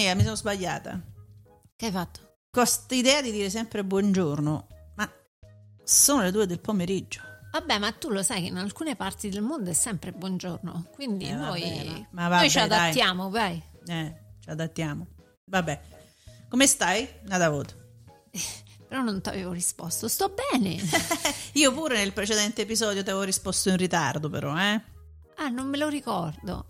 Daniela, mi sono sbagliata. Che hai fatto? Con idea di dire sempre buongiorno, ma sono le due del pomeriggio. Vabbè, ma tu lo sai che in alcune parti del mondo è sempre buongiorno, quindi Eh, noi, vabbè, ma- vabbè, noi ci dai. adattiamo, vai. Eh, ci adattiamo. Vabbè. Come stai? Nada voto. Però non ti avevo risposto. Sto bene. Io pure nel precedente episodio ti avevo risposto in ritardo, però, eh? ah, non me lo ricordo.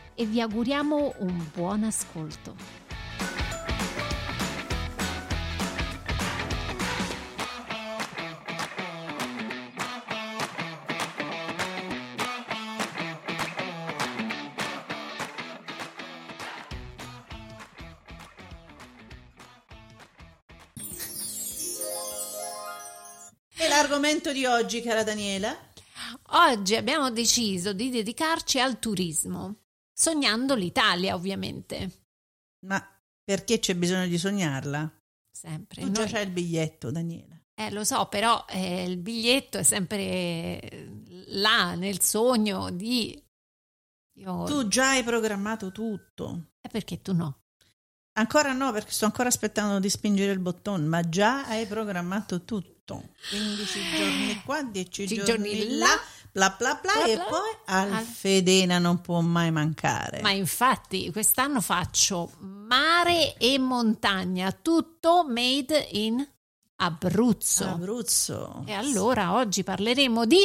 e vi auguriamo un buon ascolto. E l'argomento di oggi, cara Daniela? Oggi abbiamo deciso di dedicarci al turismo, sognando l'Italia ovviamente. Ma perché c'è bisogno di sognarla? Sempre. Tu già c'hai il biglietto, Daniela. Eh, lo so, però eh, il biglietto è sempre là nel sogno di... Io... Tu già hai programmato tutto. Eh, perché tu no? Ancora no, perché sto ancora aspettando di spingere il bottone, ma già hai programmato tutto. 15 giorni qua, 10 Ci giorni, giorni là, bla bla bla, Bla e bla. poi Al- Alfedena non può mai mancare. Ma infatti quest'anno faccio mare e montagna, tutto made in Abruzzo. Abruzzo. E allora oggi parleremo di...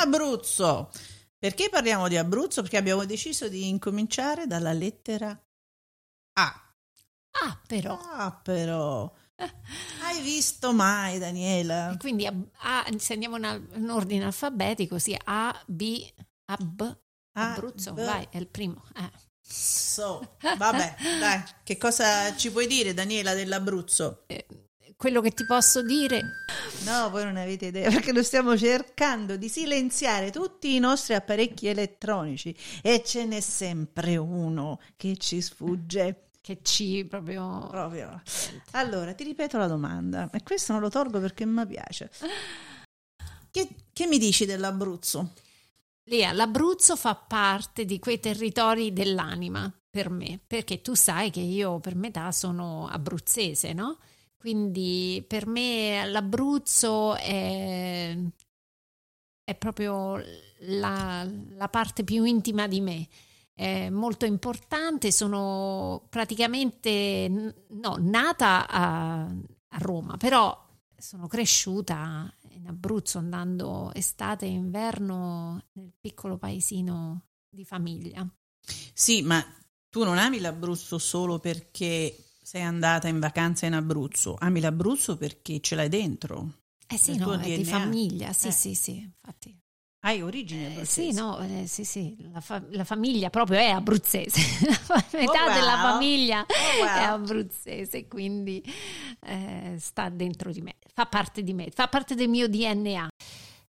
Abruzzo. Perché parliamo di Abruzzo? Perché abbiamo deciso di incominciare dalla lettera A. Ah, però... Ah, però. Hai visto mai, Daniela? E quindi a- a- se andiamo in, in ordine alfabetico, sì, A, B, A, Abruzzo, B. vai, è il primo. eh. So, vabbè, dai, che cosa ci puoi dire, Daniela, dell'Abruzzo? Quello che ti posso dire, No, voi non avete idea, perché lo stiamo cercando di silenziare tutti i nostri apparecchi elettronici e ce n'è sempre uno che ci sfugge. Che ci proprio... Proprio. Allora, ti ripeto la domanda, e questo non lo tolgo perché mi piace. Che, che mi dici dell'Abruzzo? Lea, l'Abruzzo fa parte di quei territori dell'anima per me, perché tu sai che io per metà sono abruzzese, no? Quindi per me l'Abruzzo è, è proprio la, la parte più intima di me. È molto importante, sono praticamente no, nata a, a Roma, però sono cresciuta in Abruzzo andando estate e inverno nel piccolo paesino di famiglia. Sì, ma tu non ami l'Abruzzo solo perché sei andata in vacanza in Abruzzo, ami l'Abruzzo perché ce l'hai dentro. Eh sì, no, è di famiglia, sì, Eh. sì, sì, infatti. Hai origini Eh, abruzzesi? sì, no, eh, sì, sì, la, fa- la famiglia proprio è abruzzese, metà Oh, wow. della famiglia Oh, wow. è abruzzese, quindi eh, sta dentro di me, fa parte di me, fa parte del mio DNA.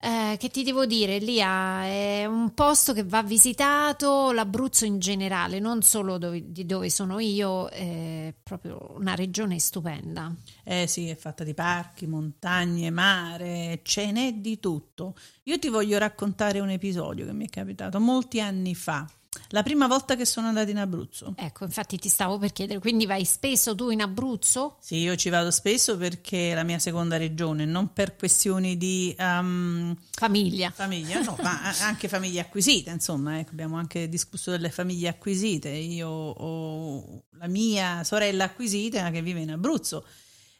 Eh, che ti devo dire, Lia, è un posto che va visitato, l'Abruzzo in generale, non solo dove- di dove sono io, è proprio una regione stupenda. Eh sì, è fatta di parchi, montagne, mare, ce n'è di tutto. Io ti voglio raccontare un episodio che mi è capitato molti anni fa, la prima volta che sono andata in Abruzzo. Ecco, infatti ti stavo per chiedere, quindi vai spesso tu in Abruzzo? Sì, io ci vado spesso perché è la mia seconda regione, non per questioni di ehm, Famiglia. famiglia, no, ma anche famiglie acquisite, insomma, ecco, abbiamo anche discusso delle famiglie acquisite. Io ho la mia sorella acquisita che vive in Abruzzo,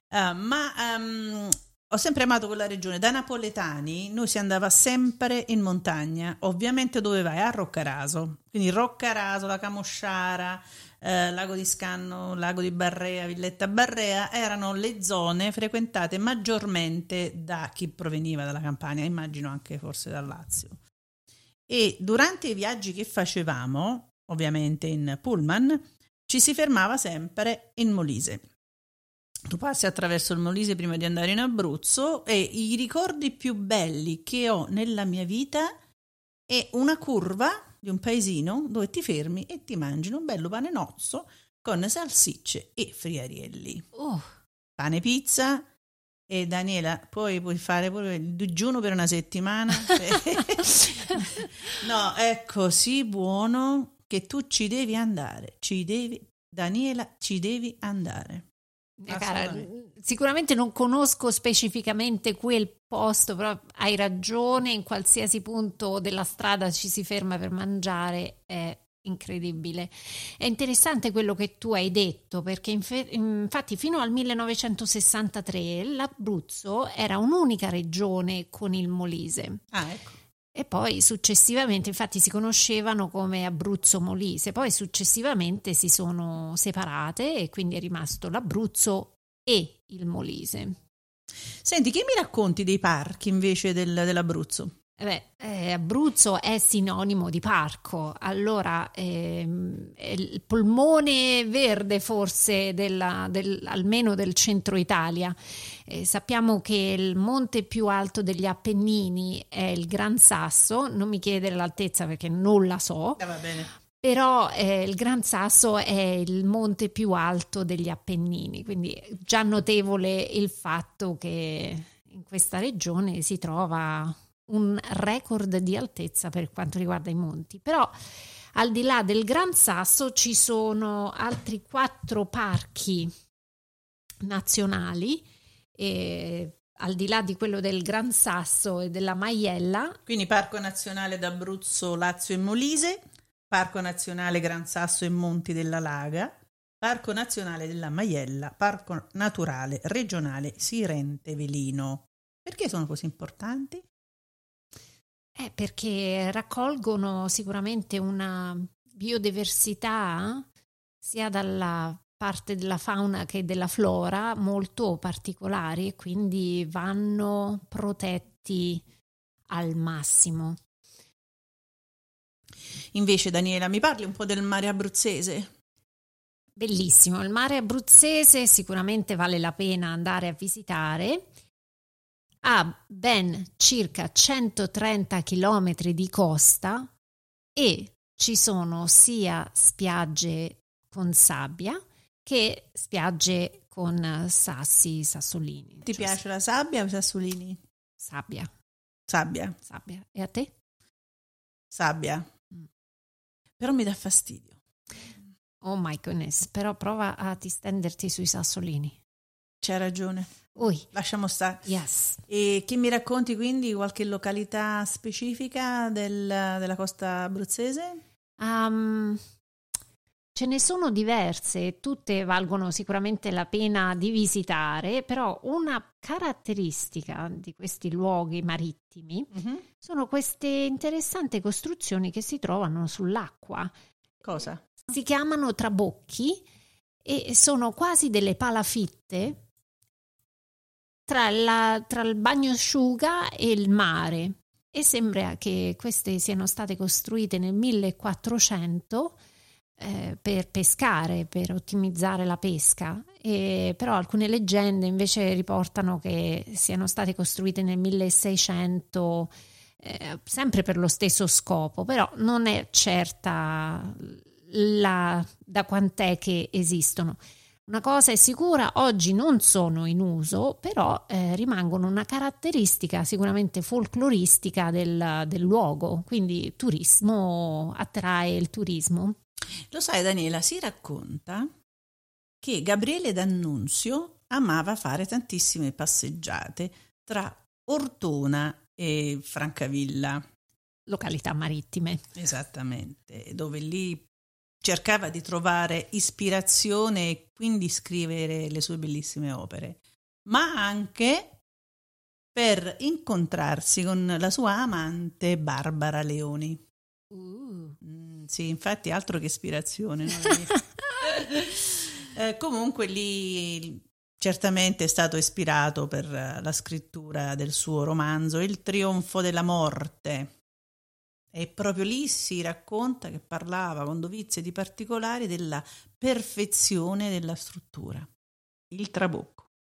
Eh, ma ehm, ho sempre amato quella regione. Da napoletani noi si andava sempre in montagna. Ovviamente dove vai? A Roccaraso. Quindi Roccaraso, la Camosciara, eh, Lago di Scanno, Lago di Barrea, Villetta Barrea erano le zone frequentate maggiormente da chi proveniva dalla Campania, immagino anche forse dal Lazio. E durante i viaggi che facevamo, ovviamente in pullman, ci si fermava sempre in Molise. Tu passi attraverso il Molise prima di andare in Abruzzo e i ricordi più belli che ho nella mia vita è una curva di un paesino dove ti fermi e ti mangi un bello pane nozzo con salsicce e friarielli. Oh. Pane pizza e Daniela, poi puoi fare pure il digiuno per una settimana. no, è così buono che tu ci devi andare, ci devi, Daniela, ci devi andare. Eh, cara, sicuramente non conosco specificamente quel posto, però hai ragione, in qualsiasi punto della strada ci si ferma per mangiare, è incredibile. È interessante quello che tu hai detto, perché inf- infatti fino al 1963 l'Abruzzo era un'unica regione con il Molise. Ah, ecco. E poi successivamente, infatti, si conoscevano come Abruzzo Molise, poi successivamente si sono separate e quindi è rimasto l'Abruzzo e il Molise. Senti, che mi racconti dei parchi invece del, dell'Abruzzo? Eh beh, eh, Abruzzo è sinonimo di parco, allora ehm, è il polmone verde forse della, del, almeno del centro Italia. Eh, sappiamo che il monte più alto degli Appennini è il Gran Sasso, non mi chiedere l'altezza perché non la so. Eh, va bene. Però eh, il Gran Sasso è il monte più alto degli Appennini, quindi già notevole il fatto che in questa regione si trova un record di altezza per quanto riguarda i monti. Però al di là del Gran Sasso ci sono altri quattro parchi nazionali. E al di là di quello del Gran Sasso e della Maiella. Quindi Parco Nazionale d'Abruzzo, Lazio e Molise, Parco Nazionale Gran Sasso e Monti della Laga, Parco Nazionale della Maiella, Parco Naturale Regionale Sirente Velino. Perché sono così importanti? Eh, perché raccolgono sicuramente una biodiversità sia dalla parte della fauna che della flora molto particolari e quindi vanno protetti al massimo. Invece Daniela, mi parli un po' del mare abruzzese? Bellissimo, il mare abruzzese sicuramente vale la pena andare a visitare ha ben circa 130 km di costa e ci sono sia spiagge con sabbia che spiagge con sassi, sassolini. Ti cioè, piace la sabbia o i sassolini? Sabbia. Sabbia. Sabbia. E a te? Sabbia. Mm. Però mi dà fastidio. Oh my goodness, però prova a distenderti sui sassolini. C'hai ragione. Ui. Lasciamo stare. Yes. E che mi racconti quindi qualche località specifica del, della costa abruzzese? Um, ce ne sono diverse, tutte valgono sicuramente la pena di visitare, però una caratteristica di questi luoghi marittimi uh-huh. sono queste interessanti costruzioni che si trovano sull'acqua. Cosa? Si chiamano trabocchi e sono quasi delle palafitte tra, la, tra il bagnasciuga e il mare e sembra che queste siano state costruite nel 1400 eh, per pescare, per ottimizzare la pesca, e, però alcune leggende invece riportano che siano state costruite nel 1600 eh, sempre per lo stesso scopo, però non è certa la, da quant'è che esistono. Una cosa è sicura, oggi non sono in uso, però eh, rimangono una caratteristica sicuramente folcloristica del, del luogo, quindi turismo attrae il turismo. Lo sai Daniela, si racconta che Gabriele D'Annunzio amava fare tantissime passeggiate tra Ortona e Francavilla. Località marittime. Esattamente, dove lì cercava di trovare ispirazione e quindi scrivere le sue bellissime opere, ma anche per incontrarsi con la sua amante Barbara Leoni. Uh. Mm, sì, infatti altro che ispirazione. no? Eh, comunque lì certamente è stato ispirato per la scrittura del suo romanzo Il trionfo della morte. E proprio lì si racconta che parlava con dovizie di particolari della perfezione della struttura. Il trabocco.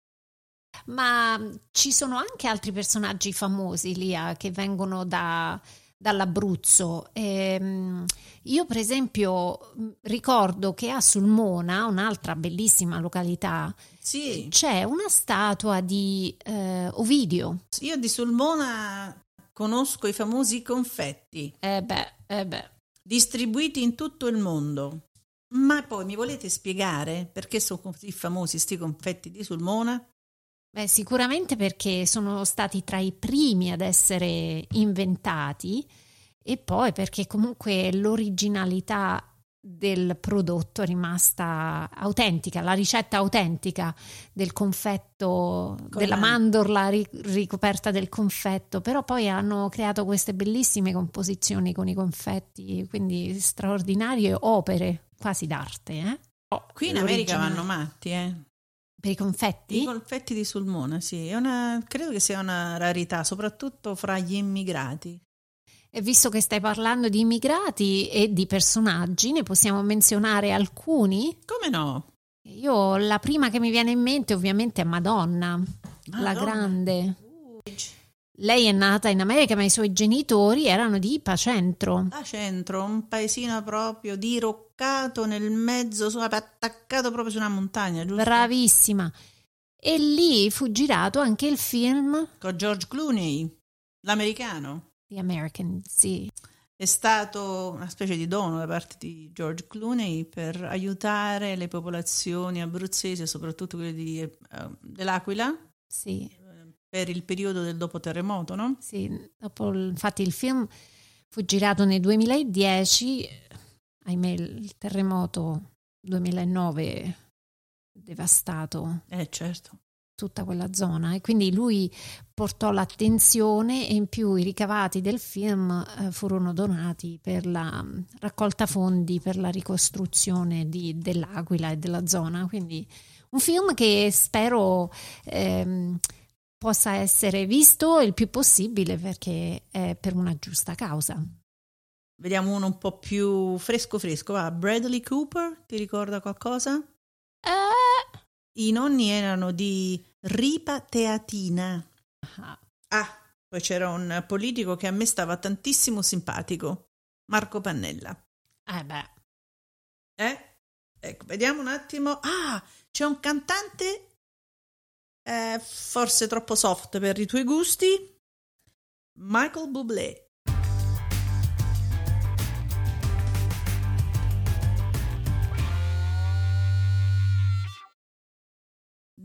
Ma ci sono anche altri personaggi famosi, Lia, che vengono da, dall'Abruzzo. Ehm, io, per esempio, mh, ricordo che a Sulmona, un'altra bellissima località, Sì, c'è una statua di eh, Ovidio. io di Sulmona conosco i famosi confetti Eh beh, eh beh. distribuiti in tutto il mondo. Ma poi mi volete spiegare perché sono così famosi sti confetti di Sulmona? Beh, sicuramente perché sono stati tra i primi ad essere inventati e poi perché comunque l'originalità del prodotto è rimasta autentica, la ricetta autentica del confetto, Con della la- mandorla ri- ricoperta del confetto, però poi hanno creato queste bellissime composizioni con i confetti, quindi straordinarie opere quasi d'arte. Eh? Qui in America vanno matti, eh. Per i confetti? I confetti di Sulmona, sì, è una, credo che sia una rarità, soprattutto fra gli immigrati. E visto che stai parlando di immigrati e di personaggi, ne possiamo menzionare alcuni? Come no? Io la prima che mi viene in mente ovviamente è Madonna, la Madonna. grande. Lei è nata in America, ma i suoi genitori erano di Ipacentro. Da centro, un paesino proprio diroccato nel mezzo, su- attaccato proprio su una montagna, giusto? Bravissima. E lì fu girato anche il film Con George Clooney, l'americano. The American, sì. È stato una specie di dono da parte di George Clooney per aiutare le popolazioni abruzzesi, soprattutto quelle di, eh, dell'Aquila, Sì, per il periodo del dopo terremoto, no? sì. Dopo, infatti il film fu girato nel 2010, ahimè il terremoto 2009 devastato Eh, certo. Tutta quella zona e quindi lui portò l'attenzione e in più i ricavati del film eh, furono donati per la mm, raccolta fondi per la ricostruzione di- dell'Aquila e della zona. Quindi un film che spero ehm, possa essere visto il più possibile perché è per una giusta causa. Vediamo uno un po' più fresco fresco. Va, Bradley Cooper, ti ricorda qualcosa? Eh, I nonni erano di Ripa Teatina. ah, Ah, poi c'era un politico che a me stava tantissimo simpatico, Marco Pannella. eh beh, Eh? Ecco, vediamo un attimo. Ah, c'è un cantante eh, forse troppo soft per i tuoi gusti. Michael Bublé.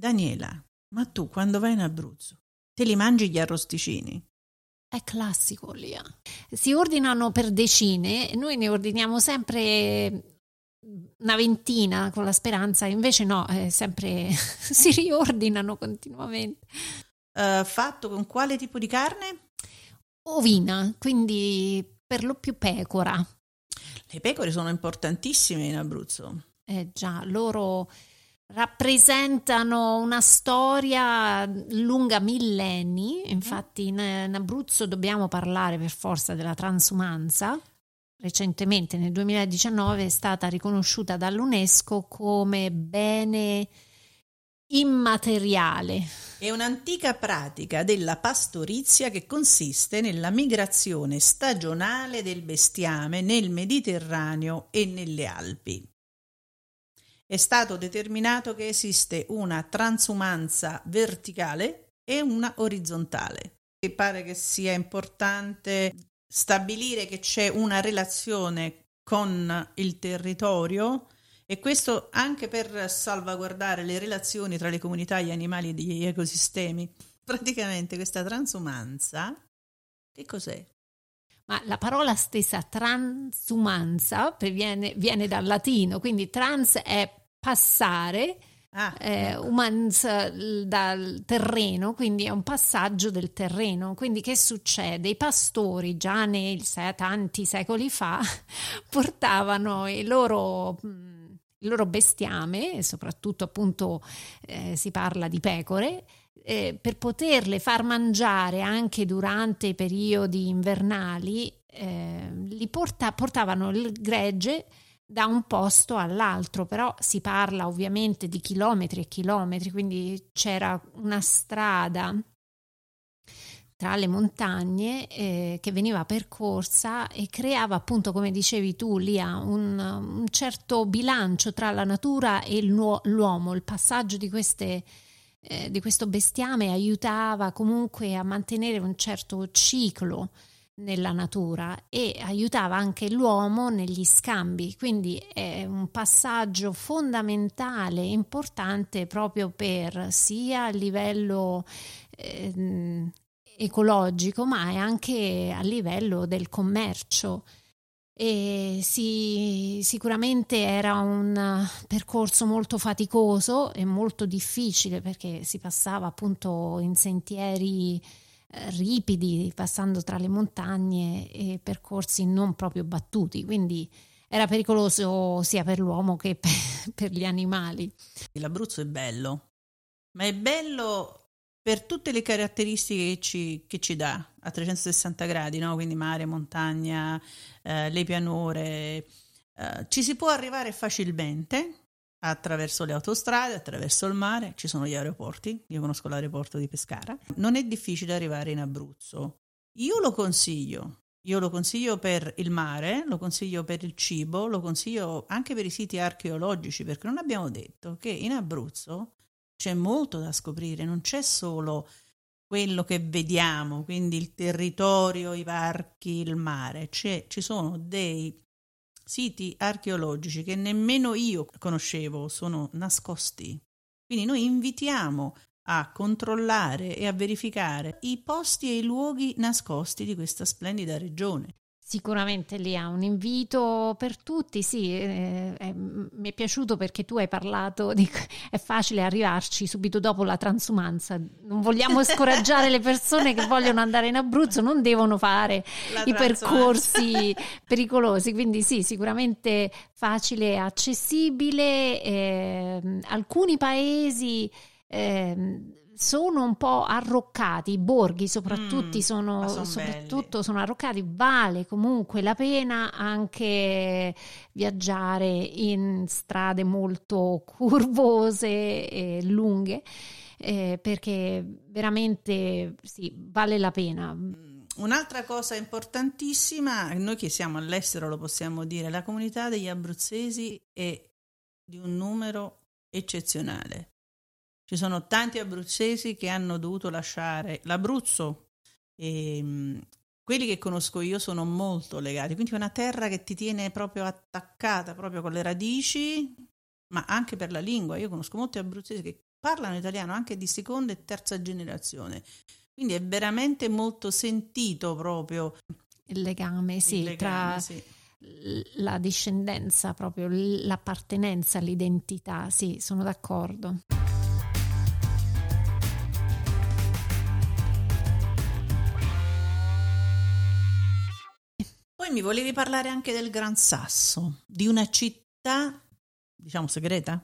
Daniela, ma tu quando vai in Abruzzo te li mangi gli arrosticini? È classico lì. Si ordinano per decine, noi ne ordiniamo sempre una ventina con la speranza, invece no, è sempre si riordinano continuamente. Eh, fatto con quale tipo di carne? Ovina, quindi per lo più pecora. Le pecore sono importantissime in Abruzzo. Eh già, loro rappresentano una storia lunga millenni, infatti in, in Abruzzo dobbiamo parlare per forza della transumanza. Recentemente nel 2019 è stata riconosciuta dall'UNESCO come bene immateriale. È un'antica pratica della pastorizia che consiste nella migrazione stagionale del bestiame nel Mediterraneo e nelle Alpi. È stato determinato che esiste una transumanza verticale e una orizzontale. Mi pare che sia importante stabilire che c'è una relazione con il territorio e questo anche per salvaguardare le relazioni tra le comunità, gli animali e gli ecosistemi. Praticamente questa transumanza, che cos'è? Ma la parola stessa transumanza viene, viene dal latino, quindi trans è passare, Ah, eh, ecco. humans dal terreno, quindi è un passaggio del terreno. Quindi che succede? I pastori già nei tanti secoli fa portavano i loro il loro bestiame, soprattutto appunto eh, si parla di pecore, eh, per poterle far mangiare anche durante i periodi invernali, eh, li porta, portavano il gregge da un posto all'altro, però si parla ovviamente di chilometri e chilometri, quindi c'era una strada tra le montagne eh, che veniva percorsa e creava appunto come dicevi tu Lia un, un certo bilancio tra la natura e l'uomo. Il passaggio di, queste, eh, di questo bestiame aiutava comunque a mantenere un certo ciclo nella natura e aiutava anche l'uomo negli scambi, quindi è un passaggio fondamentale, importante proprio per sia a livello eh, ecologico, ma anche a livello del commercio. E si, sicuramente era un percorso molto faticoso e molto difficile perché si passava appunto in sentieri ripidi, passando tra le montagne e percorsi non proprio battuti, quindi era pericoloso sia per l'uomo che per, gli animali. L'Abruzzo è bello, ma è bello per tutte le caratteristiche che ci, che ci dà a 360 gradi, no? quindi mare, montagna, eh, le pianure, eh, ci si può arrivare facilmente attraverso le autostrade, attraverso il mare, ci sono gli aeroporti, io conosco l'aeroporto di Pescara, non è difficile arrivare in Abruzzo. Io lo consiglio, io lo consiglio per il mare, lo consiglio per il cibo, lo consiglio anche per i siti archeologici, perché non abbiamo detto che in Abruzzo c'è molto da scoprire, non c'è solo quello che vediamo, quindi il territorio, i parchi, il mare, c'è, ci sono dei siti archeologici che nemmeno io conoscevo, sono nascosti. Quindi noi invitiamo a controllare e a verificare i posti e i luoghi nascosti di questa splendida regione. Sicuramente lì ha un invito per tutti, sì, eh, eh, mi è piaciuto perché tu hai parlato di è facile arrivarci subito dopo la transumanza, non vogliamo scoraggiare le persone che vogliono andare in Abruzzo, non devono fare la i percorsi pericolosi, quindi sì, sicuramente facile e accessibile, eh, alcuni paesi... Eh, sono un po' arroccati, i borghi soprattutto, mm, sono, sono, soprattutto sono arroccati, vale comunque la pena anche viaggiare in strade molto curvose e lunghe, eh, perché veramente sì, vale la pena. Mm, un'altra cosa importantissima, noi che siamo all'estero lo possiamo dire, la comunità degli abruzzesi è di un numero eccezionale ci sono tanti abruzzesi che hanno dovuto lasciare l'Abruzzo e mm, quelli che conosco io sono molto legati, quindi è una terra che ti tiene proprio attaccata, proprio con le radici, ma anche per la lingua. Io conosco molti abruzzesi che parlano italiano anche di seconda e terza generazione, quindi è veramente molto sentito proprio il legame, sì, il legame, tra... Sì la discendenza, proprio l'appartenenza, l'identità, sì, sono d'accordo. Poi mi volevi parlare anche del Gran Sasso, di una città, diciamo, segreta?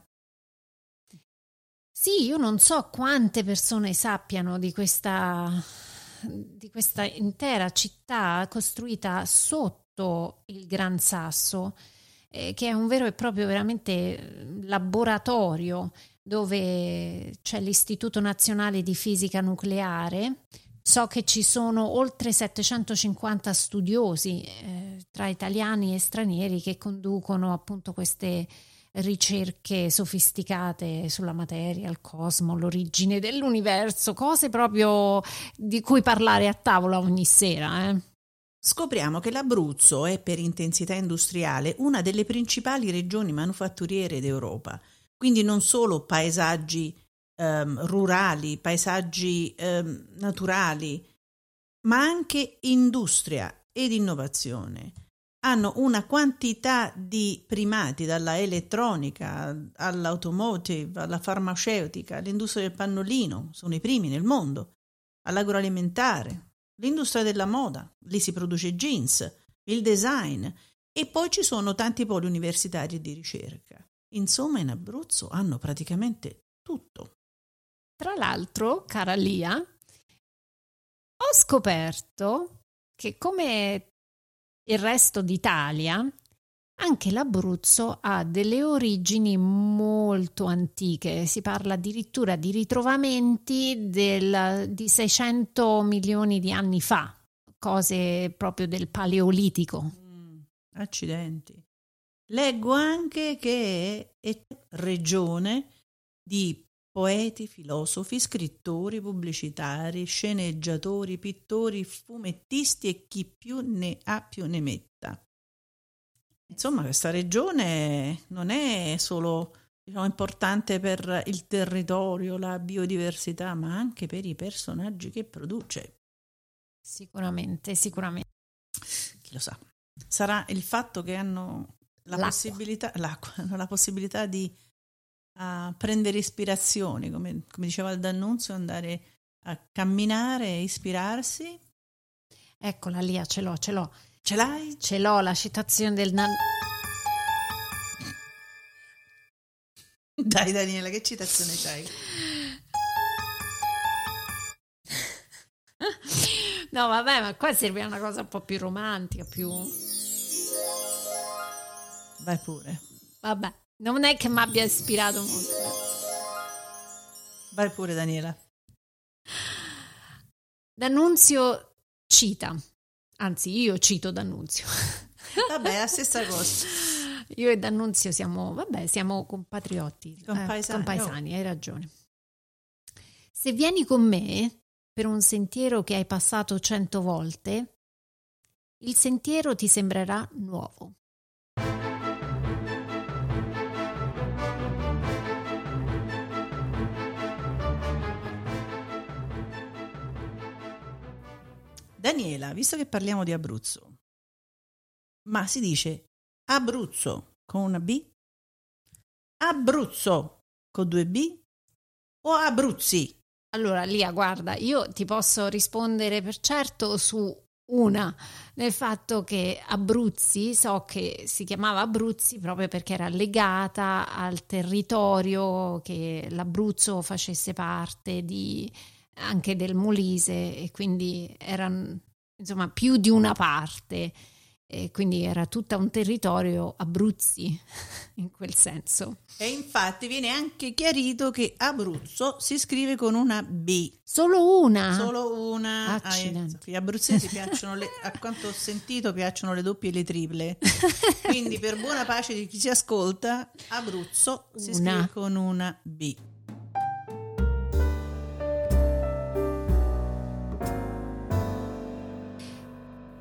Sì, io non so quante persone sappiano di questa, di questa intera città costruita sotto il Gran Sasso, eh, che è un vero e proprio veramente laboratorio dove c'è l'Istituto Nazionale di Fisica Nucleare So che ci sono oltre 750 studiosi eh, tra italiani e stranieri che conducono appunto queste ricerche sofisticate sulla materia, il cosmo, l'origine dell'universo, cose proprio di cui parlare a tavola ogni sera. Eh. Scopriamo che l'Abruzzo è per intensità industriale una delle principali regioni manufatturiere d'Europa, quindi non solo paesaggi ehm, rurali, paesaggi ehm, naturali, ma anche industria ed innovazione. hanno una quantità di primati, dalla elettronica all'automotive, alla farmaceutica, all'industria del pannolino, sono i primi nel mondo, all'agroalimentare, l'industria della moda, lì si produce jeans, il design e poi ci sono tanti poli universitari di ricerca. Insomma, in Abruzzo hanno praticamente tutto. Tra l'altro, cara Lia, ho scoperto che come il resto d'Italia, anche l'Abruzzo ha delle origini molto antiche, si parla addirittura di ritrovamenti del, di 600 milioni di anni fa, cose proprio del Paleolitico. Mm, accidenti. Leggo anche che è regione di poeti, filosofi, scrittori, pubblicitari, sceneggiatori, pittori, fumettisti e chi più ne ha più ne metta. Insomma, questa regione non è solo diciamo, importante per il territorio, la biodiversità, ma anche per i personaggi che produce. Sicuramente, sicuramente. Chi lo sa. Sarà il fatto che hanno la, possibilità, la possibilità di a prendere ispirazioni, come, come diceva il D'Annunzio, andare a camminare e ispirarsi. Eccola Lia, ce l'ho, ce l'ho. Ce l'hai? Ce l'ho, la citazione del nan... Dai Daniela, che citazione c'hai? No, vabbè, ma qua serve una cosa un po' più romantica, più... Vai pure. Vabbè. Non è che mi abbia ispirato molto. Vai pure Daniela. D'Annunzio cita, anzi io cito D'Annunzio. Vabbè, è la stessa cosa. Io e D'Annunzio siamo, vabbè, siamo compatrioti, compaesani, eh, compaesani oh. hai ragione. Se vieni con me per un sentiero che hai passato cento volte, il sentiero ti sembrerà nuovo. Daniela, visto che parliamo di Abruzzo, ma si dice Abruzzo con una B? Abruzzo con due B? O Abruzzi? Allora, Lia, guarda, io ti posso rispondere per certo su una, nel fatto che Abruzzi, so che si chiamava Abruzzi proprio perché era legata al territorio, che l'Abruzzo facesse parte di anche del Molise e quindi erano insomma più di una parte e quindi era tutto un territorio Abruzzi in quel senso. E infatti viene anche chiarito che Abruzzo si scrive con una B. Solo una? Solo una. Accidenti. Gli abruzzesi piacciono, le, a quanto ho sentito, piacciono le doppie e le triple. Quindi per buona pace di chi ci ascolta, Abruzzo una. si scrive con una B.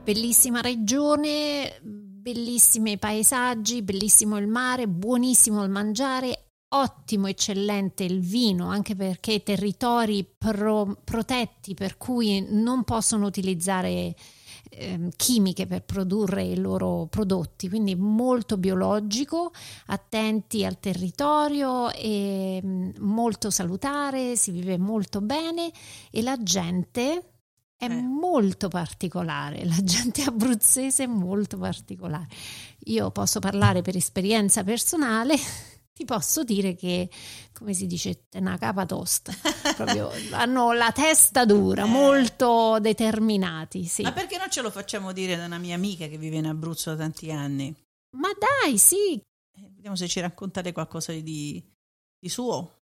Bellissima regione, bellissimi paesaggi, bellissimo il mare, buonissimo il mangiare, ottimo, eccellente il vino, anche perché territori pro- protetti per cui non possono utilizzare eh, chimiche per produrre i loro prodotti, quindi molto biologico, attenti al territorio e mm, molto salutare, si vive molto bene e la gente è eh. molto particolare, la gente abruzzese è molto particolare. Io posso parlare per esperienza personale, ti posso dire che, come si dice, è una capa tosta, proprio hanno la testa dura, eh. molto determinati. Sì. Ma perché non ce lo facciamo dire da una mia amica che vive in Abruzzo da tanti anni? Ma dai, sì. Eh, vediamo se ci raccontate qualcosa di, di suo,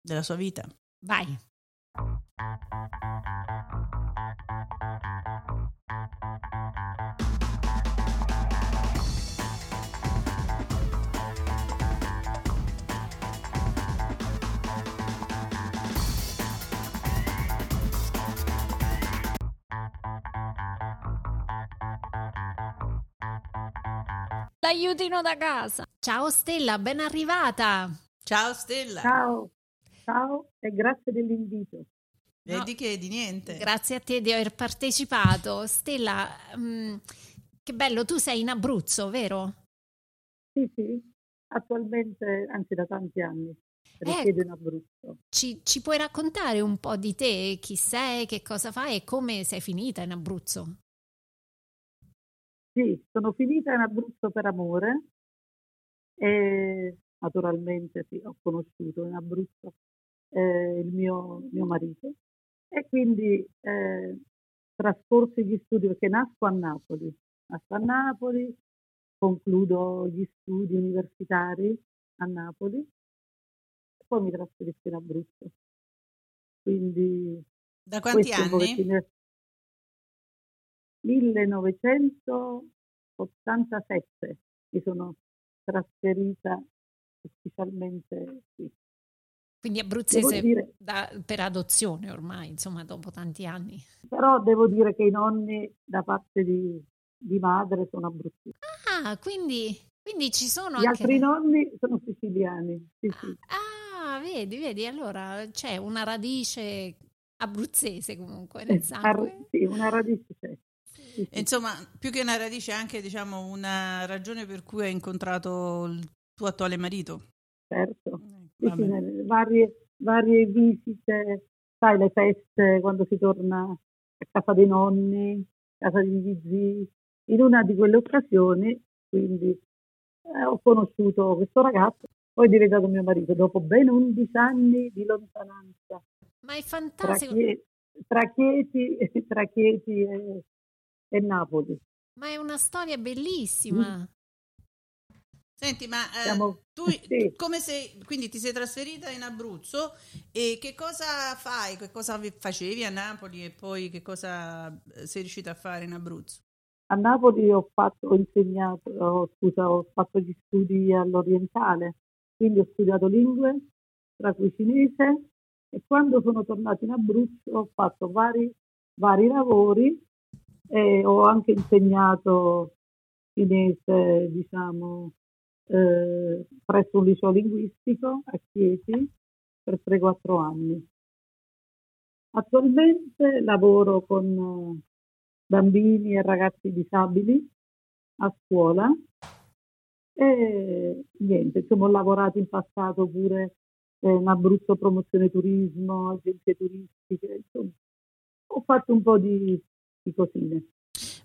della sua vita. Vai. L'aiutino da casa. Ciao Stella, ben arrivata. Ciao Stella. Ciao, ciao e grazie dell'invito. No, di che? Di niente. Grazie a te di aver partecipato. Stella, mh, mm, Che bello, tu sei in Abruzzo, vero? Sì, sì, attualmente, anzi da tanti anni, risiedo Ecco, in Abruzzo. ci, ci puoi raccontare un po' di te, chi sei, che cosa fai e come sei finita in Abruzzo? Sì, sono finita in Abruzzo per amore e naturalmente sì, ho conosciuto in Abruzzo eh, il mio, mio marito e quindi eh, trascorsi gli studi perché nasco a Napoli, nasco a Napoli, concludo gli studi universitari a Napoli e poi mi trasferisco in Abruzzo. Quindi Da quanti anni? pochettino 1987 mi sono trasferita ufficialmente qui. Quindi abruzzese dire, da- per adozione ormai, insomma, dopo tanti anni. però devo dire che i nonni da parte di, di madre sono abruzzesi. Ah, quindi, quindi ci sono Gli anche... altri nonni sono siciliani. Sì, sì. Ah, vedi, vedi, allora c'è una radice abruzzese comunque nel Ar- sangue. sì, una radice c'è. Sì, Insomma, più che una radice, anche diciamo una ragione per cui hai incontrato il tuo attuale marito. certo. Eh, Sì, nelle varie, varie visite, sai, le feste, quando si torna a casa dei nonni, a casa degli zii. In una di quelle occasioni, quindi, eh, ho conosciuto questo ragazzo, poi è diventato mio marito, dopo ben 11 anni di lontananza, Ma è tra, fantastico, Chie- tra Chieti, tra Chieti e, e Napoli. ma è una storia bellissima. Senti, ma eh, Siamo, tu, sì, come sei, quindi ti sei trasferita in Abruzzo e che cosa fai? Che cosa vi- facevi a Napoli e poi che cosa eh, sei riuscita a fare in Abruzzo? A Napoli ho fatto, ho insegnato, ho, scusa, ho fatto gli studi all'orientale, quindi ho studiato lingue, tra cui cinese, e quando sono tornata in Abruzzo ho fatto vari, vari lavori e ho anche insegnato cinese, diciamo, eh, presso un liceo linguistico a Chieti per 3-4 anni. Attualmente lavoro con eh, bambini e ragazzi disabili a scuola e niente, insomma ho lavorato in passato pure eh, in Abruzzo Promozione Turismo, agenzie turistiche, insomma ho fatto un po' di, di cosine.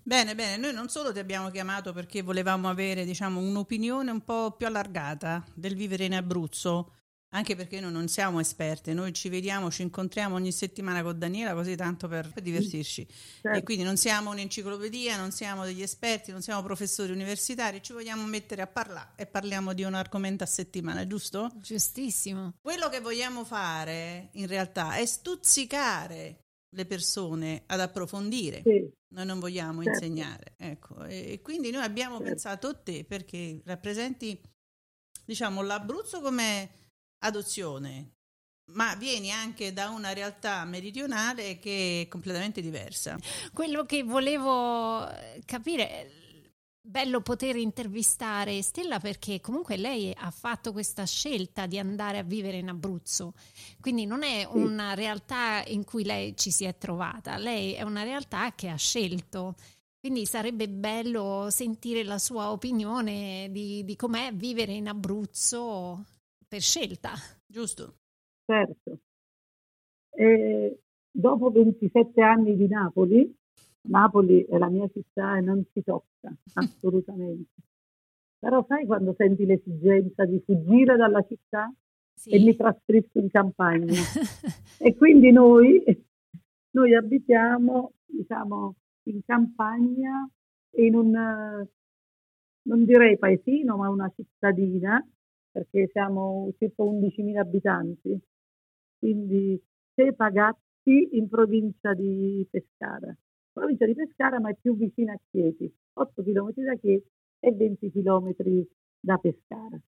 Bene, bene, noi non solo ti abbiamo chiamato perché volevamo avere, diciamo, un'opinione un po' più allargata del vivere in Abruzzo, anche perché noi non siamo esperte, noi ci vediamo, ci incontriamo ogni settimana con Daniela, così tanto per, per divertirci. E Certo, quindi non siamo un'enciclopedia, non siamo degli esperti, non siamo professori universitari, ci vogliamo mettere a parlare e parliamo di un argomento a settimana, giusto? Giustissimo. Quello che vogliamo fare in realtà è stuzzicare le persone ad approfondire. sì, Noi non vogliamo certo, insegnare, ecco. E quindi noi abbiamo certo. pensato a te perché rappresenti, diciamo, l'Abruzzo come adozione, ma vieni anche da una realtà meridionale che è completamente diversa. Quello che volevo capire, è bello poter intervistare Stella perché comunque lei ha fatto questa scelta di andare a vivere in Abruzzo, quindi non è una realtà in cui lei ci si è trovata, lei è una realtà che ha scelto. Quindi sarebbe bello sentire la sua opinione di, di com'è vivere in Abruzzo per scelta. Giusto? certo. E dopo 27 anni di Napoli, Napoli è la mia città e non si tocca assolutamente. Però sai quando senti l'esigenza di fuggire dalla città e mi Sì. trasferisco in campagna? E quindi noi, noi abitiamo, diciamo, in campagna in un, non direi paesino, ma una cittadina, perché siamo circa 11.000 abitanti, quindi Cepagatti in provincia di Pescara. Provincia di Pescara, ma è più vicina a Chieti, 8 km da Chieti e 20 km da Pescara.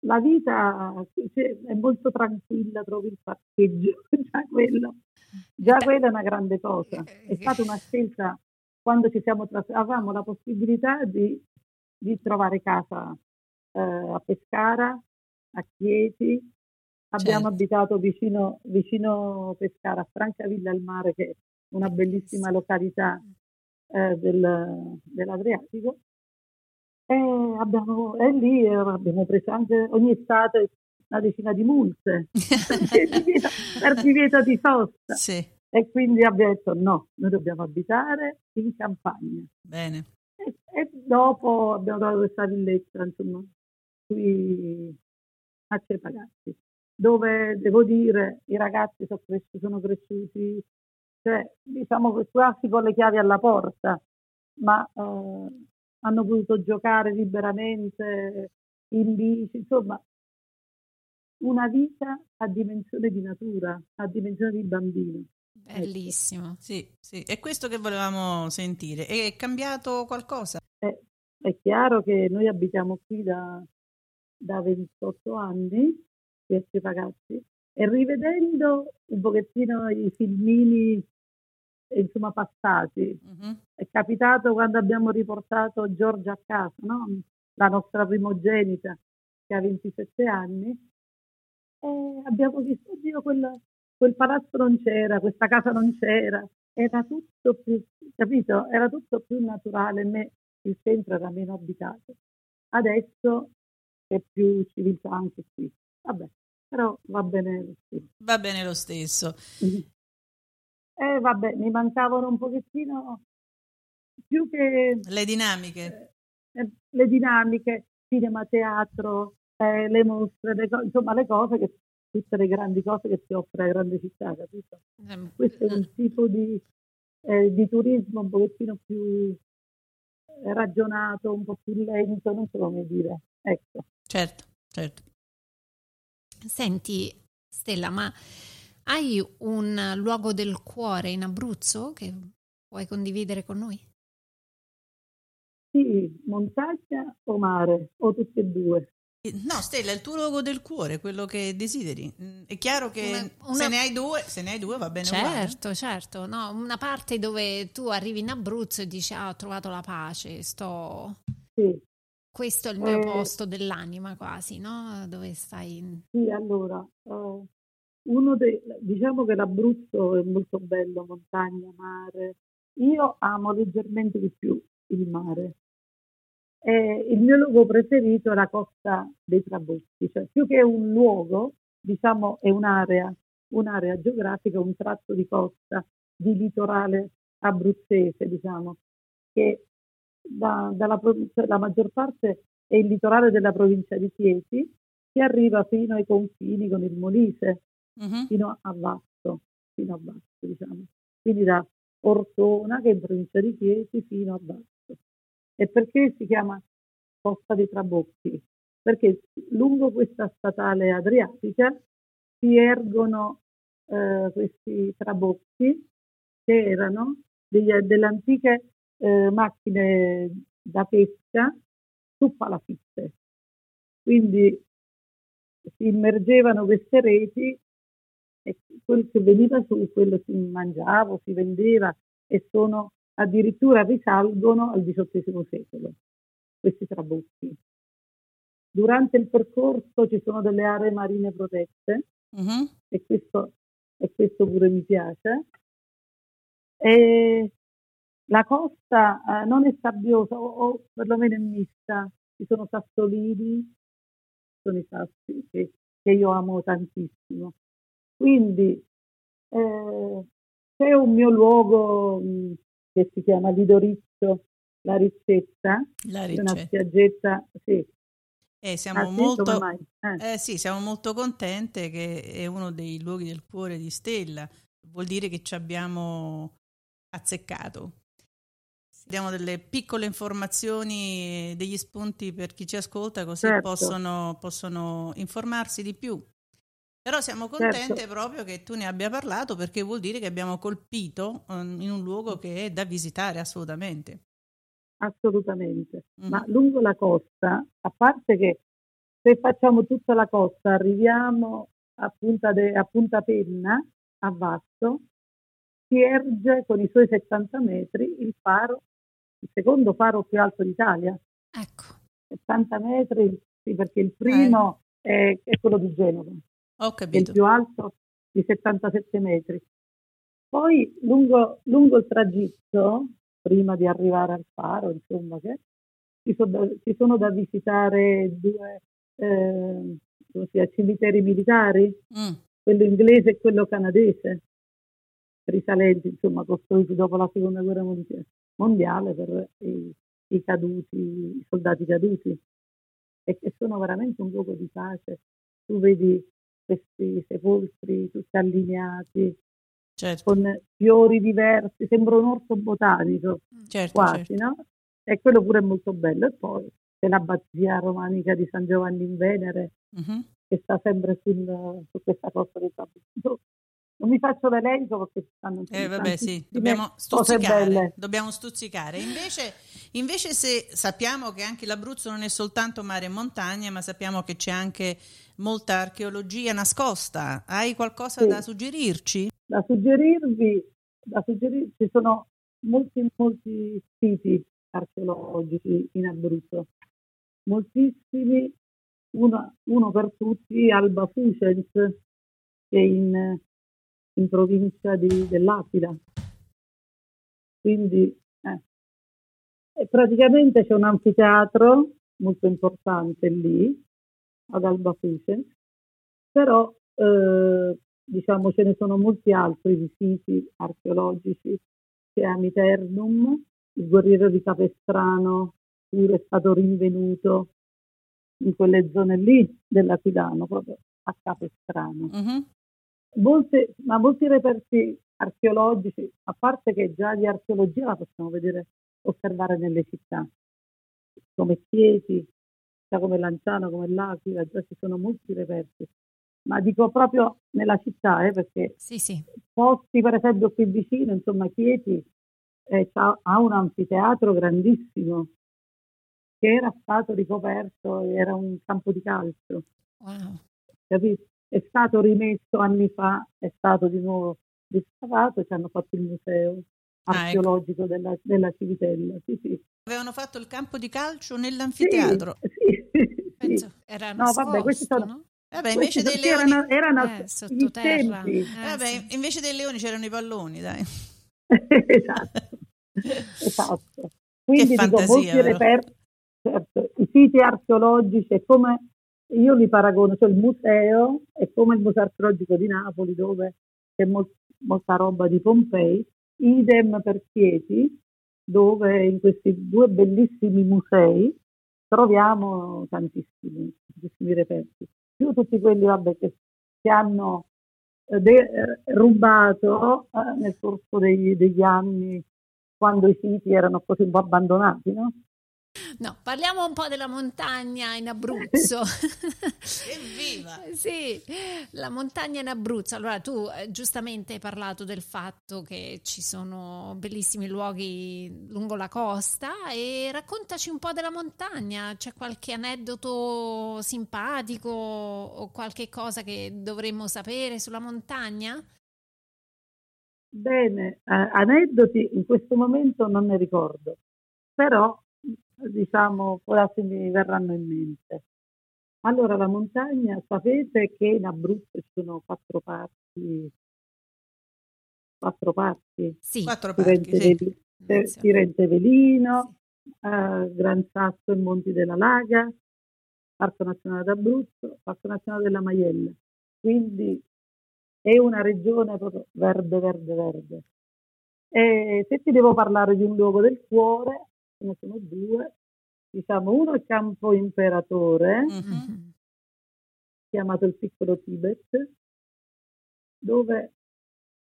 La vita cioè, è molto tranquilla, trovi il parcheggio, già quello, già quella è una grande cosa. È stata una scelta quando ci siamo trasferiti, avevamo la possibilità di, di trovare casa eh, a Pescara, a Chieti, abbiamo Certo. abitato vicino, vicino Pescara, a Francavilla al Mare, che una bellissima località eh, del, dell'Adriatico e, abbiamo, e lì abbiamo preso anche ogni estate una decina di multe per divieto di sosta. Sì. E quindi abbiamo detto no, noi dobbiamo abitare in campagna. Bene. E, e dopo abbiamo trovato questa villetta, insomma, qui a Cepagazzi, dove devo dire i ragazzi sono, cresciuti, sono cresciuti, cioè diciamo quasi con le chiavi alla porta, ma eh, hanno potuto giocare liberamente in bici, insomma una vita a dimensione di natura, a dimensione di bambino. Bellissimo. Sì, sì, è questo che volevamo sentire. È cambiato qualcosa? Eh, è chiaro che noi abitiamo qui da, da 28 anni, questi ragazzi, e rivedendo un pochettino i filmini insomma passati, uh-huh. è capitato quando abbiamo riportato Giorgia a casa, no? la nostra primogenita che ha 27 anni, e abbiamo visto, oddio, quel, quel palazzo non c'era, questa casa non c'era, era tutto più, capito? Era tutto più naturale, me, il centro era meno abitato. Adesso è più civiltà anche qui. Vabbè, però va bene lo stesso. Va bene lo stesso. Eh, vabbè, mi mancavano un pochettino più che... Le dinamiche. Eh, eh le dinamiche, cinema, teatro, eh, le mostre, le co- insomma le cose che tutte le grandi cose che ti offre la grande città, capito? Eh, Questo è un eh. tipo di, eh, di turismo un pochettino più ragionato, un po' più lento, non so come dire. Ecco. Certo, certo. Senti, Stella, ma hai un luogo del cuore in Abruzzo che vuoi condividere con noi? Sì, montagna o mare, o tutte e due. No, Stella, è il tuo luogo del cuore, quello che desideri. Mm, è chiaro che una, una... Se, ne hai due, se ne hai due va bene Certo, uguale. certo. No, una parte dove tu arrivi in Abruzzo e dici ah, ho trovato la pace, sto... Sì. Questo è il mio eh, posto dell'anima quasi, no? Dove stai... Sì, allora, uh, uno dei... diciamo che l'Abruzzo è molto bello, montagna, mare. Io amo leggermente di più il mare eh, il mio luogo preferito è la costa dei Trabocchi, cioè più che un luogo, diciamo, è un'area, un'area geografica, un tratto di costa, di litorale abruzzese, diciamo, che da, dalla, la maggior parte è il litorale della provincia di Chiesi, che arriva fino ai confini con il Molise, uh-huh. fino a Vasto, fino a Vasto, diciamo. Quindi da Ortona, che è in provincia di Chiesi, fino a Vasto. E perché si chiama Costa dei Trabocchi? Perché lungo questa statale adriatica si ergono eh, questi trabocchi che erano degli, delle antiche eh, macchine da pesca su palafitte. Quindi si immergevano queste reti e quel che veniva su, quello si mangiava, si vendeva e sono addirittura risalgono al XVIII secolo, questi trabucchi. Durante il percorso ci sono delle aree marine protette uh-huh. e, questo, e, questo, pure mi piace. E la costa eh, non è sabbiosa o, o, perlomeno è mista, ci sono sassolini, sono i sassi che, che io amo tantissimo. Quindi eh, c'è un mio luogo mh, che si chiama Lidorizzo La Ricetta, la ricetta. una spiaggetta, sì. Eh, siamo, ah, molto, eh. Eh, sì, siamo molto contente che è uno dei luoghi del cuore di Stella, vuol dire che ci abbiamo azzeccato. Diamo delle piccole informazioni, degli spunti per chi ci ascolta, così certo. possono, possono informarsi di più però siamo contente certo. proprio che tu ne abbia parlato perché vuol dire che abbiamo colpito um, in un luogo che è da visitare assolutamente. Assolutamente, mm. ma lungo la costa, a parte che se facciamo tutta la costa arriviamo a Punta, de, a Punta Penna, a Vasto, si erge con i suoi 70 metri il faro, il secondo faro più alto d'Italia. Ecco. 70 metri, sì, perché il primo eh. è, è quello di Genova. Ho capito. il più alto di 77 metri. Poi lungo, lungo il tragitto prima di arrivare al faro, insomma, che ci sono da, ci sono da visitare due eh, sia, cimiteri militari, mm. quello inglese e quello canadese, risalenti, insomma, costruiti dopo la seconda guerra mondiale per i, i caduti, i soldati caduti, e che sono veramente un luogo di pace. Tu vedi questi sepolcri tutti allineati, certo. con fiori diversi, sembra un orto botanico, certo, quasi, certo. no? E quello pure è molto bello. E poi c'è l'abbazia romanica di San Giovanni in Venere, uh-huh. che sta sempre sul, su questa costa del Sabino. Non mi faccio l'elenco perché stanno eh, vabbè, sì. dobbiamo stuzzicare, dobbiamo stuzzicare. Invece, invece, se sappiamo che anche l'Abruzzo non è soltanto mare e montagna, ma sappiamo che c'è anche molta archeologia nascosta, hai qualcosa sì. da suggerirci? Da suggerirvi, da suggerirvi, ci sono molti, molti siti archeologici in Abruzzo, moltissimi, uno, uno per tutti, Alba Fucens, che in in provincia di, dell'Aquila. Quindi eh. praticamente c'è un anfiteatro molto importante lì, ad Albafuce, però eh, diciamo ce ne sono molti altri siti archeologici, c'è Amiternum, il guerriero di Capestrano, pure è stato rinvenuto in quelle zone lì dell'Aquilano, proprio a Capestrano. Uh-huh molte, ma molti reperti archeologici, a parte che già di archeologia la possiamo vedere, osservare nelle città, come Chieti, come Lanciano, come L'Aquila, già ci sono molti reperti. Ma dico proprio nella città, eh, perché sì, sì. posti per esempio qui vicino, insomma Chieti eh, ha un anfiteatro grandissimo che era stato ricoperto, era un campo di calcio. Wow. Capito? È stato rimesso anni fa, è stato di nuovo ristavato, ci hanno fatto il museo archeologico ah, ecco. della, della, Civitella. Sì, sì. Avevano fatto il campo di calcio nell'anfiteatro. Sì, sì, Penso, era no, vabbè, questi sono, no? Vabbè, invece dei leoni erano, erano eh, sottoterra. Eh, vabbè, sì. invece dei leoni c'erano i palloni, dai. esatto. esatto. Quindi che dico, fantasia, molti reperti, certo, i siti archeologici è come io li paragono, cioè il museo è come il Museo Archeologico di Napoli dove c'è mol- molta roba di Pompei, idem per Chieti dove in questi due bellissimi musei troviamo tantissimi, tantissimi reperti, più tutti quelli vabbè, che, che hanno eh, de- eh, rubato eh, nel corso degli, degli anni quando i siti erano così un po' abbandonati, no? No, parliamo un po' della montagna in Abruzzo. Evviva! sì, la montagna in Abruzzo. Allora, tu eh, giustamente hai parlato del fatto che ci sono bellissimi luoghi lungo la costa e raccontaci un po' della montagna. C'è qualche aneddoto simpatico o qualche cosa che dovremmo sapere sulla montagna? Bene, eh, aneddoti in questo momento non ne ricordo, però diciamo, quasi mi verranno in mente. Allora, la montagna, sapete che in Abruzzo ci sono quattro parti, quattro parti? Sì, quattro parti, sì. Tirente Velino, eh, Gran Sasso e Monti della Laga, Parco Nazionale d'Abruzzo, Parco Nazionale della Maiella. Quindi è una regione proprio verde, verde, verde. E se ti devo parlare di un luogo del cuore, ce ne sono due, diciamo uno è Campo Imperatore, mm-hmm. chiamato il piccolo Tibet, dove,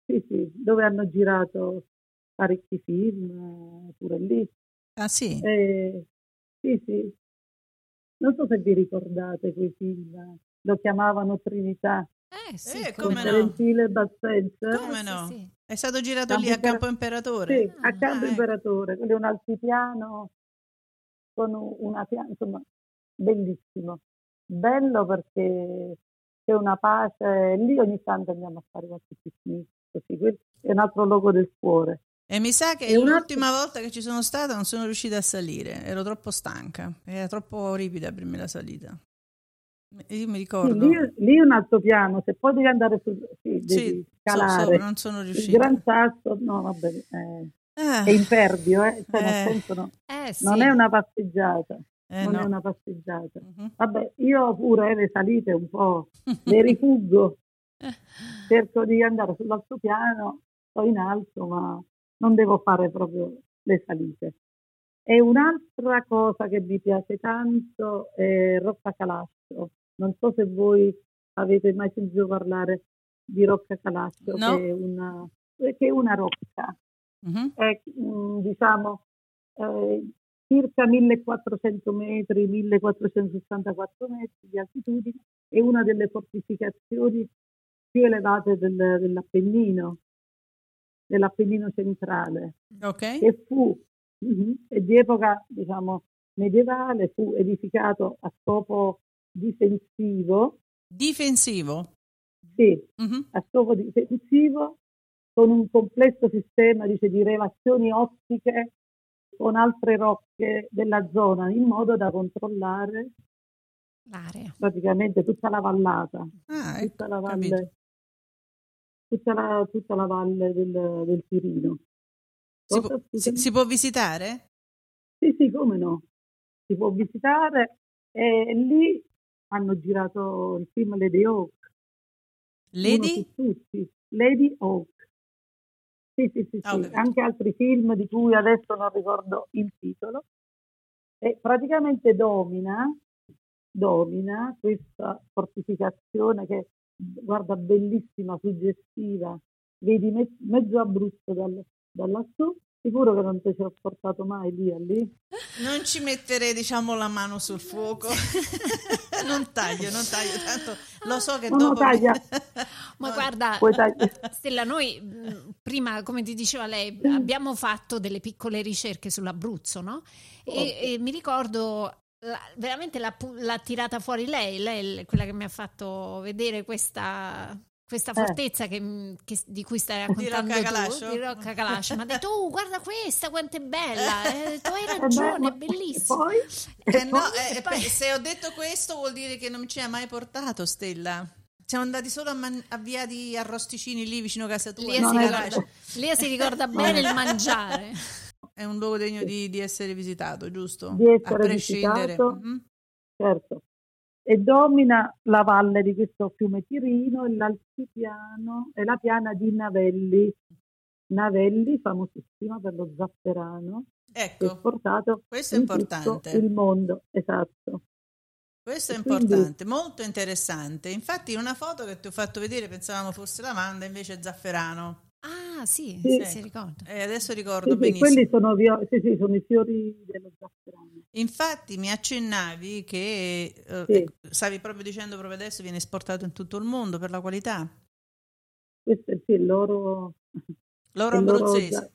sì, sì, dove hanno girato parecchi film, pure lì. Ah sì? E, sì, sì. Non so se vi ricordate quei film, lo chiamavano Trinità. Eh sì, eh, come no? e Bassenz. Come no? Sì, sì. È stato girato Campo lì a Campo Imperatore? Sì, a Campo ah, Imperatore, quello è un altipiano con una pianta, insomma, bellissimo. Bello perché c'è una pace, lì ogni tanto andiamo a fare qualche picnic, così, è un altro luogo del cuore. E mi sa che l'ultima altro... volta che ci sono stata non sono riuscita a salire, ero troppo stanca, era troppo ripida per me la salita. Io mi ricordo. Sì, lì, lì, è un altro piano, se poi devi andare su, sì, devi sì, scalare. So, so, non sono riuscita. Il Gran Sasso, no, vabbè. Eh. è impervio, eh? Cioè, nel Eh. senso no, Eh, sì. non è una passeggiata, Eh, non è no. una passeggiata. Mhm. Vabbè, io pure le salite un po' le rifuggo, cerco di andare sull'altopiano, sto in alto, ma non devo fare proprio le salite. E un'altra cosa che mi piace tanto è Rocca Calascio. Non so se voi avete mai sentito parlare di Rocca Calascio, No. che, è una, che è una rocca Mhm. è mm, diciamo eh, circa 1400 metri, 1464 metri di altitudine, è una delle fortificazioni più elevate del- dell'Appennino, dell'Appennino centrale, Ok. che fu mhm, è di epoca diciamo medievale, fu edificato a scopo difensivo, Difensivo. sì, Mhm. a scopo difensivo con un complesso sistema dice, di relazioni ottiche con altre rocche della zona in modo da controllare L'area. praticamente tutta la vallata, Ah, ecco, tutta la capito. valle, tutta la, tutta la valle del, del Tirino. Si può, si- si può visitare? Sì, sì, come no. Si può visitare e lì hanno girato il film Lady Hawk. uno Lady? tutti, Lady Hawk. Sì, sì, sì, Ah, sì. capito. anche altri film di cui adesso non ricordo il titolo. E praticamente domina, domina questa fortificazione che, guarda, bellissima, suggestiva. Vedi me- mezzo Abruzzo dal, da lassù. Sicuro che non ti ci ho portato mai lì a lì. Non ci metterei, diciamo, la mano sul fuoco. non taglio, non taglio, tanto lo so che No, no, dopo... taglia. Ma No. guarda, Stella, noi prima, come ti diceva lei, abbiamo fatto delle piccole ricerche sull'Abruzzo, no? E, e mi ricordo la- veramente l'ha, l'ha tirata fuori lei, lei è quella che mi ha fatto vedere questa, questa Eh. fortezza che, che- di cui stai raccontando Rocca tu, di Rocca Calascio. Mi ha detto, oh, guarda questa, quanto è bella. E ho detto, hai Eh ragione, è bellissima. Eh no, poi- eh, se ho detto questo vuol dire che non ci ha mai portato Stella. Siamo andati solo a, man- a via di Arrosticini lì vicino a casa tua. Lia si, ricorda. Lia si ricorda bene il mangiare. È un luogo degno di, di essere visitato, giusto? Di essere a prescindere. visitato. Mhm. certo. E domina la valle di questo fiume Tirino e l'altipiano e la piana di Navelli. Navelli, famosissima per lo zafferano, Ecco, portato questo è importante. il mondo. Esatto. Questo è E quindi- importante, molto interessante. Infatti, in una foto che ti ho fatto vedere pensavamo fosse lavanda, invece è zafferano. Ah, sì, Sì. sì, si ricorda. E adesso ricordo sì, benissimo. quelli sono, vio- sì, sì, sono i fiori dello zafferano. Infatti, mi accennavi che eh, Sì. ecco, stavi proprio dicendo proprio adesso viene esportato in tutto il mondo per la qualità. Questo è sì, il loro L'oro abruzzese.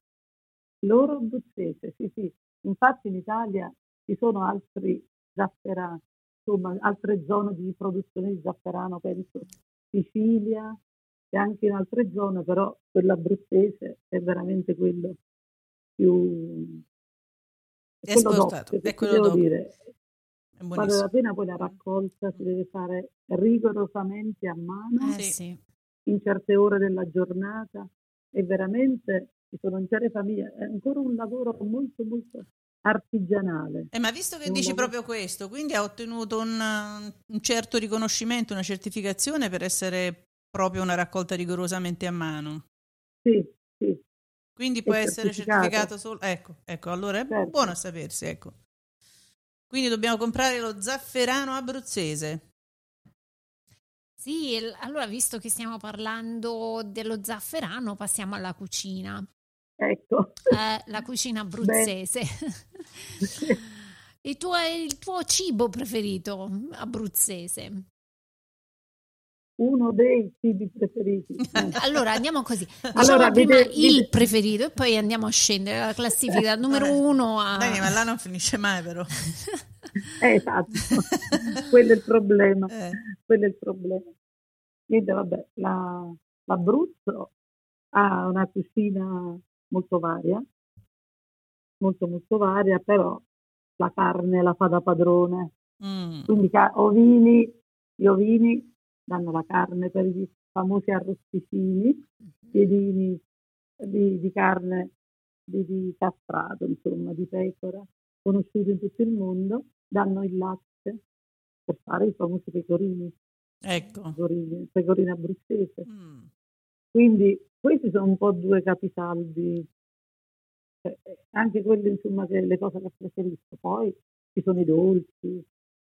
L'oro abruzzese, sì, sì. Infatti in Italia ci sono altri zafferani, insomma, altre zone di produzione di zafferano, penso Sicilia e anche in altre zone, però quello abruzzese è veramente quello più è quello Esportato, d'occhio, è che quello devo dire. È Vale la pena poi la raccolta si deve fare rigorosamente a mano Eh Sì. sì. in certe ore della giornata e veramente ci sono intere famiglie, è ancora un lavoro molto molto artigianale. Eh, ma visto che dici lavoro- proprio questo, quindi ha ottenuto un, un certo riconoscimento, una certificazione per essere proprio una raccolta rigorosamente a mano. Sì, sì, Quindi può essere certificato. certificato solo. Ecco, ecco, allora è Certo. buono a sapersi, ecco. Quindi dobbiamo comprare lo zafferano abruzzese. Sì, allora visto che stiamo parlando dello zafferano, passiamo alla cucina. ecco. Eh, la cucina abruzzese. Il tuo, il tuo cibo preferito abruzzese? Uno dei cibi preferiti. Eh, Allora andiamo così. Diciamo Allora, prima vede- il vede- preferito e poi andiamo a scendere la classifica dal numero Vabbè. uno a... Dai, ma là non finisce mai, però. eh, esatto, quello è il problema. Eh, quello è il problema. Niente, vabbè, la- l'Abruzzo ha una cucina molto varia, molto molto varia, però la carne la fa da padrone. mm. Quindi ovini, gli ovini danno la carne per i famosi arrosticini, piedini di, di carne di, di castrato, insomma, di pecora, conosciuti in tutto il mondo, danno il latte per fare i famosi pecorini. Ecco. Pecorini, pecorina abruzzese. Mm. Quindi questi sono un po' due capisaldi, eh, anche quelle insomma che le cose che preferisco. Poi ci sono i dolci,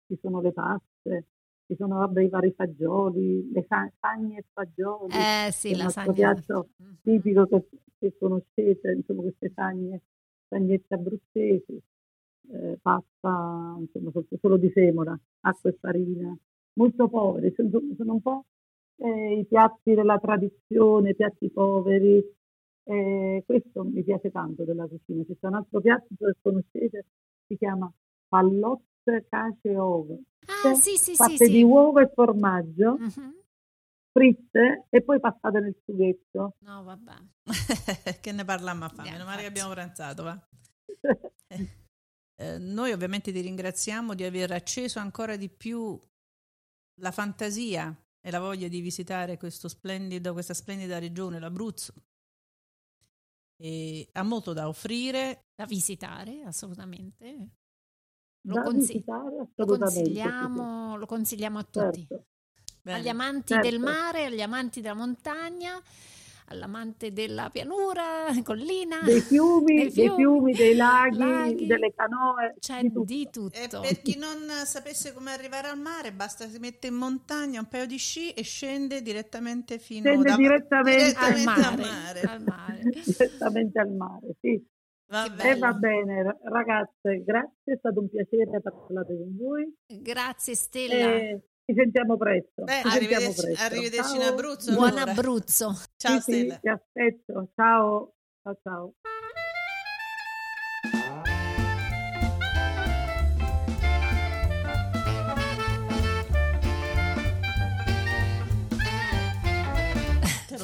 ci sono le paste, ci sono vabbè, i vari fagioli, le sa- sagne e fagioli. Eh sì, che è la un piatto Mhm. tipico che, che conoscete, insomma queste sagne, sagnette abruzzesi, eh, pasta insomma solo, di semola, acqua e farina, molto poveri, sono, sono un po' eh, i piatti della tradizione, piatti poveri, eh, questo mi piace tanto della cucina. C'è un altro piatto che conoscete, si chiama pallotte, cace e uova, Ah sì, sì, sì, fatte di sì. uova e formaggio, Mhm. fritte e poi passate nel sughetto. No, vabbè. che ne parlammo a fame, Eh, meno male che abbiamo pranzato, va. Eh, noi ovviamente ti ringraziamo di aver acceso ancora di più la fantasia e la voglia di visitare questo splendido, questa splendida regione, l'Abruzzo. E ha molto da offrire. Da visitare, assolutamente. Lo, consi- lo consigliamo, lo consigliamo a tutti. Certo. Agli amanti certo. del mare, agli amanti della montagna, all'amante della pianura, collina. Dei fiumi, dei dei fiumi, dei laghi, laghi. delle canoe, C'è di tutto. di E tutto. per chi non sapesse come arrivare al mare, basta si mette in montagna un paio di sci e scende direttamente fino Scende da- direttamente Al direttamente mare, al mare. al mare. direttamente al mare, sì. Va Che bene. E bello. va bene, ra- ragazze, grazie, è stato un piacere parlare con voi. Grazie Stella. E ci sentiamo presto. Beh, ci sentiamo arrivederci, presto. arrivederci in. Abruzzo. Buon allora. Abruzzo. Ciao Sì, sì, Stella. ti aspetto. Ciao. Ciao ciao.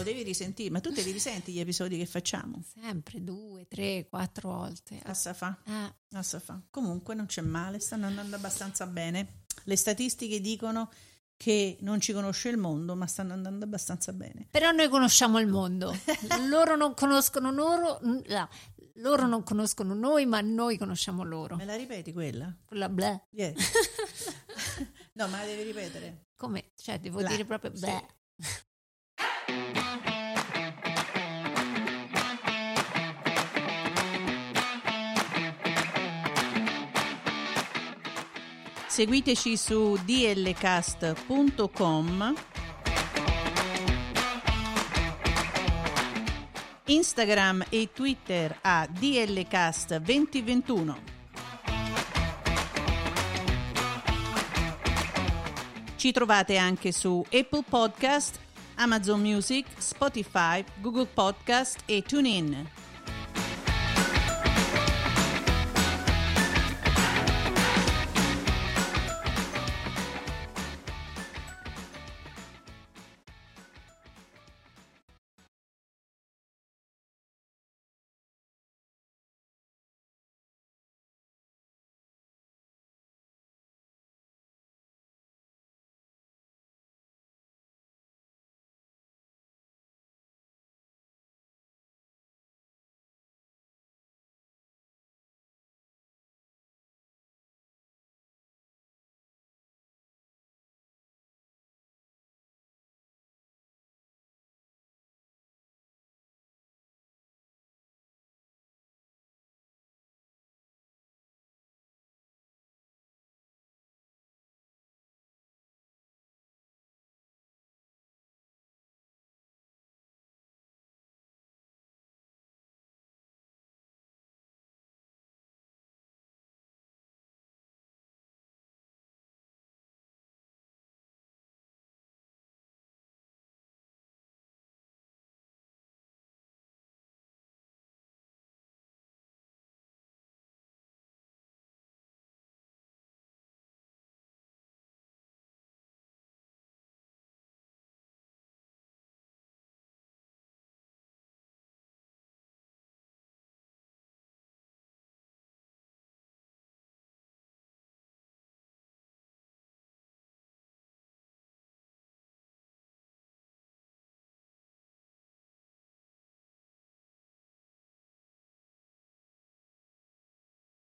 Devi risentire, ma tu te li risenti gli episodi che facciamo? Sempre due, tre, quattro volte. Assa fa, Eh, assa fa. Comunque non c'è male, stanno andando abbastanza bene. Le statistiche dicono che non ci conosce il mondo, ma stanno andando abbastanza bene. Però noi conosciamo il mondo. loro non conoscono loro, no, loro non conoscono noi, ma noi conosciamo loro. Me la ripeti quella? Quella bleh. Yeah. no, ma la devi ripetere. Come? Cioè, devo Bleh, dire proprio sì. Seguiteci su dlcast.com Instagram e Twitter a dlcast2021 Ci trovate anche su Apple Podcast, Amazon Music, Spotify, Google Podcast e TuneIn.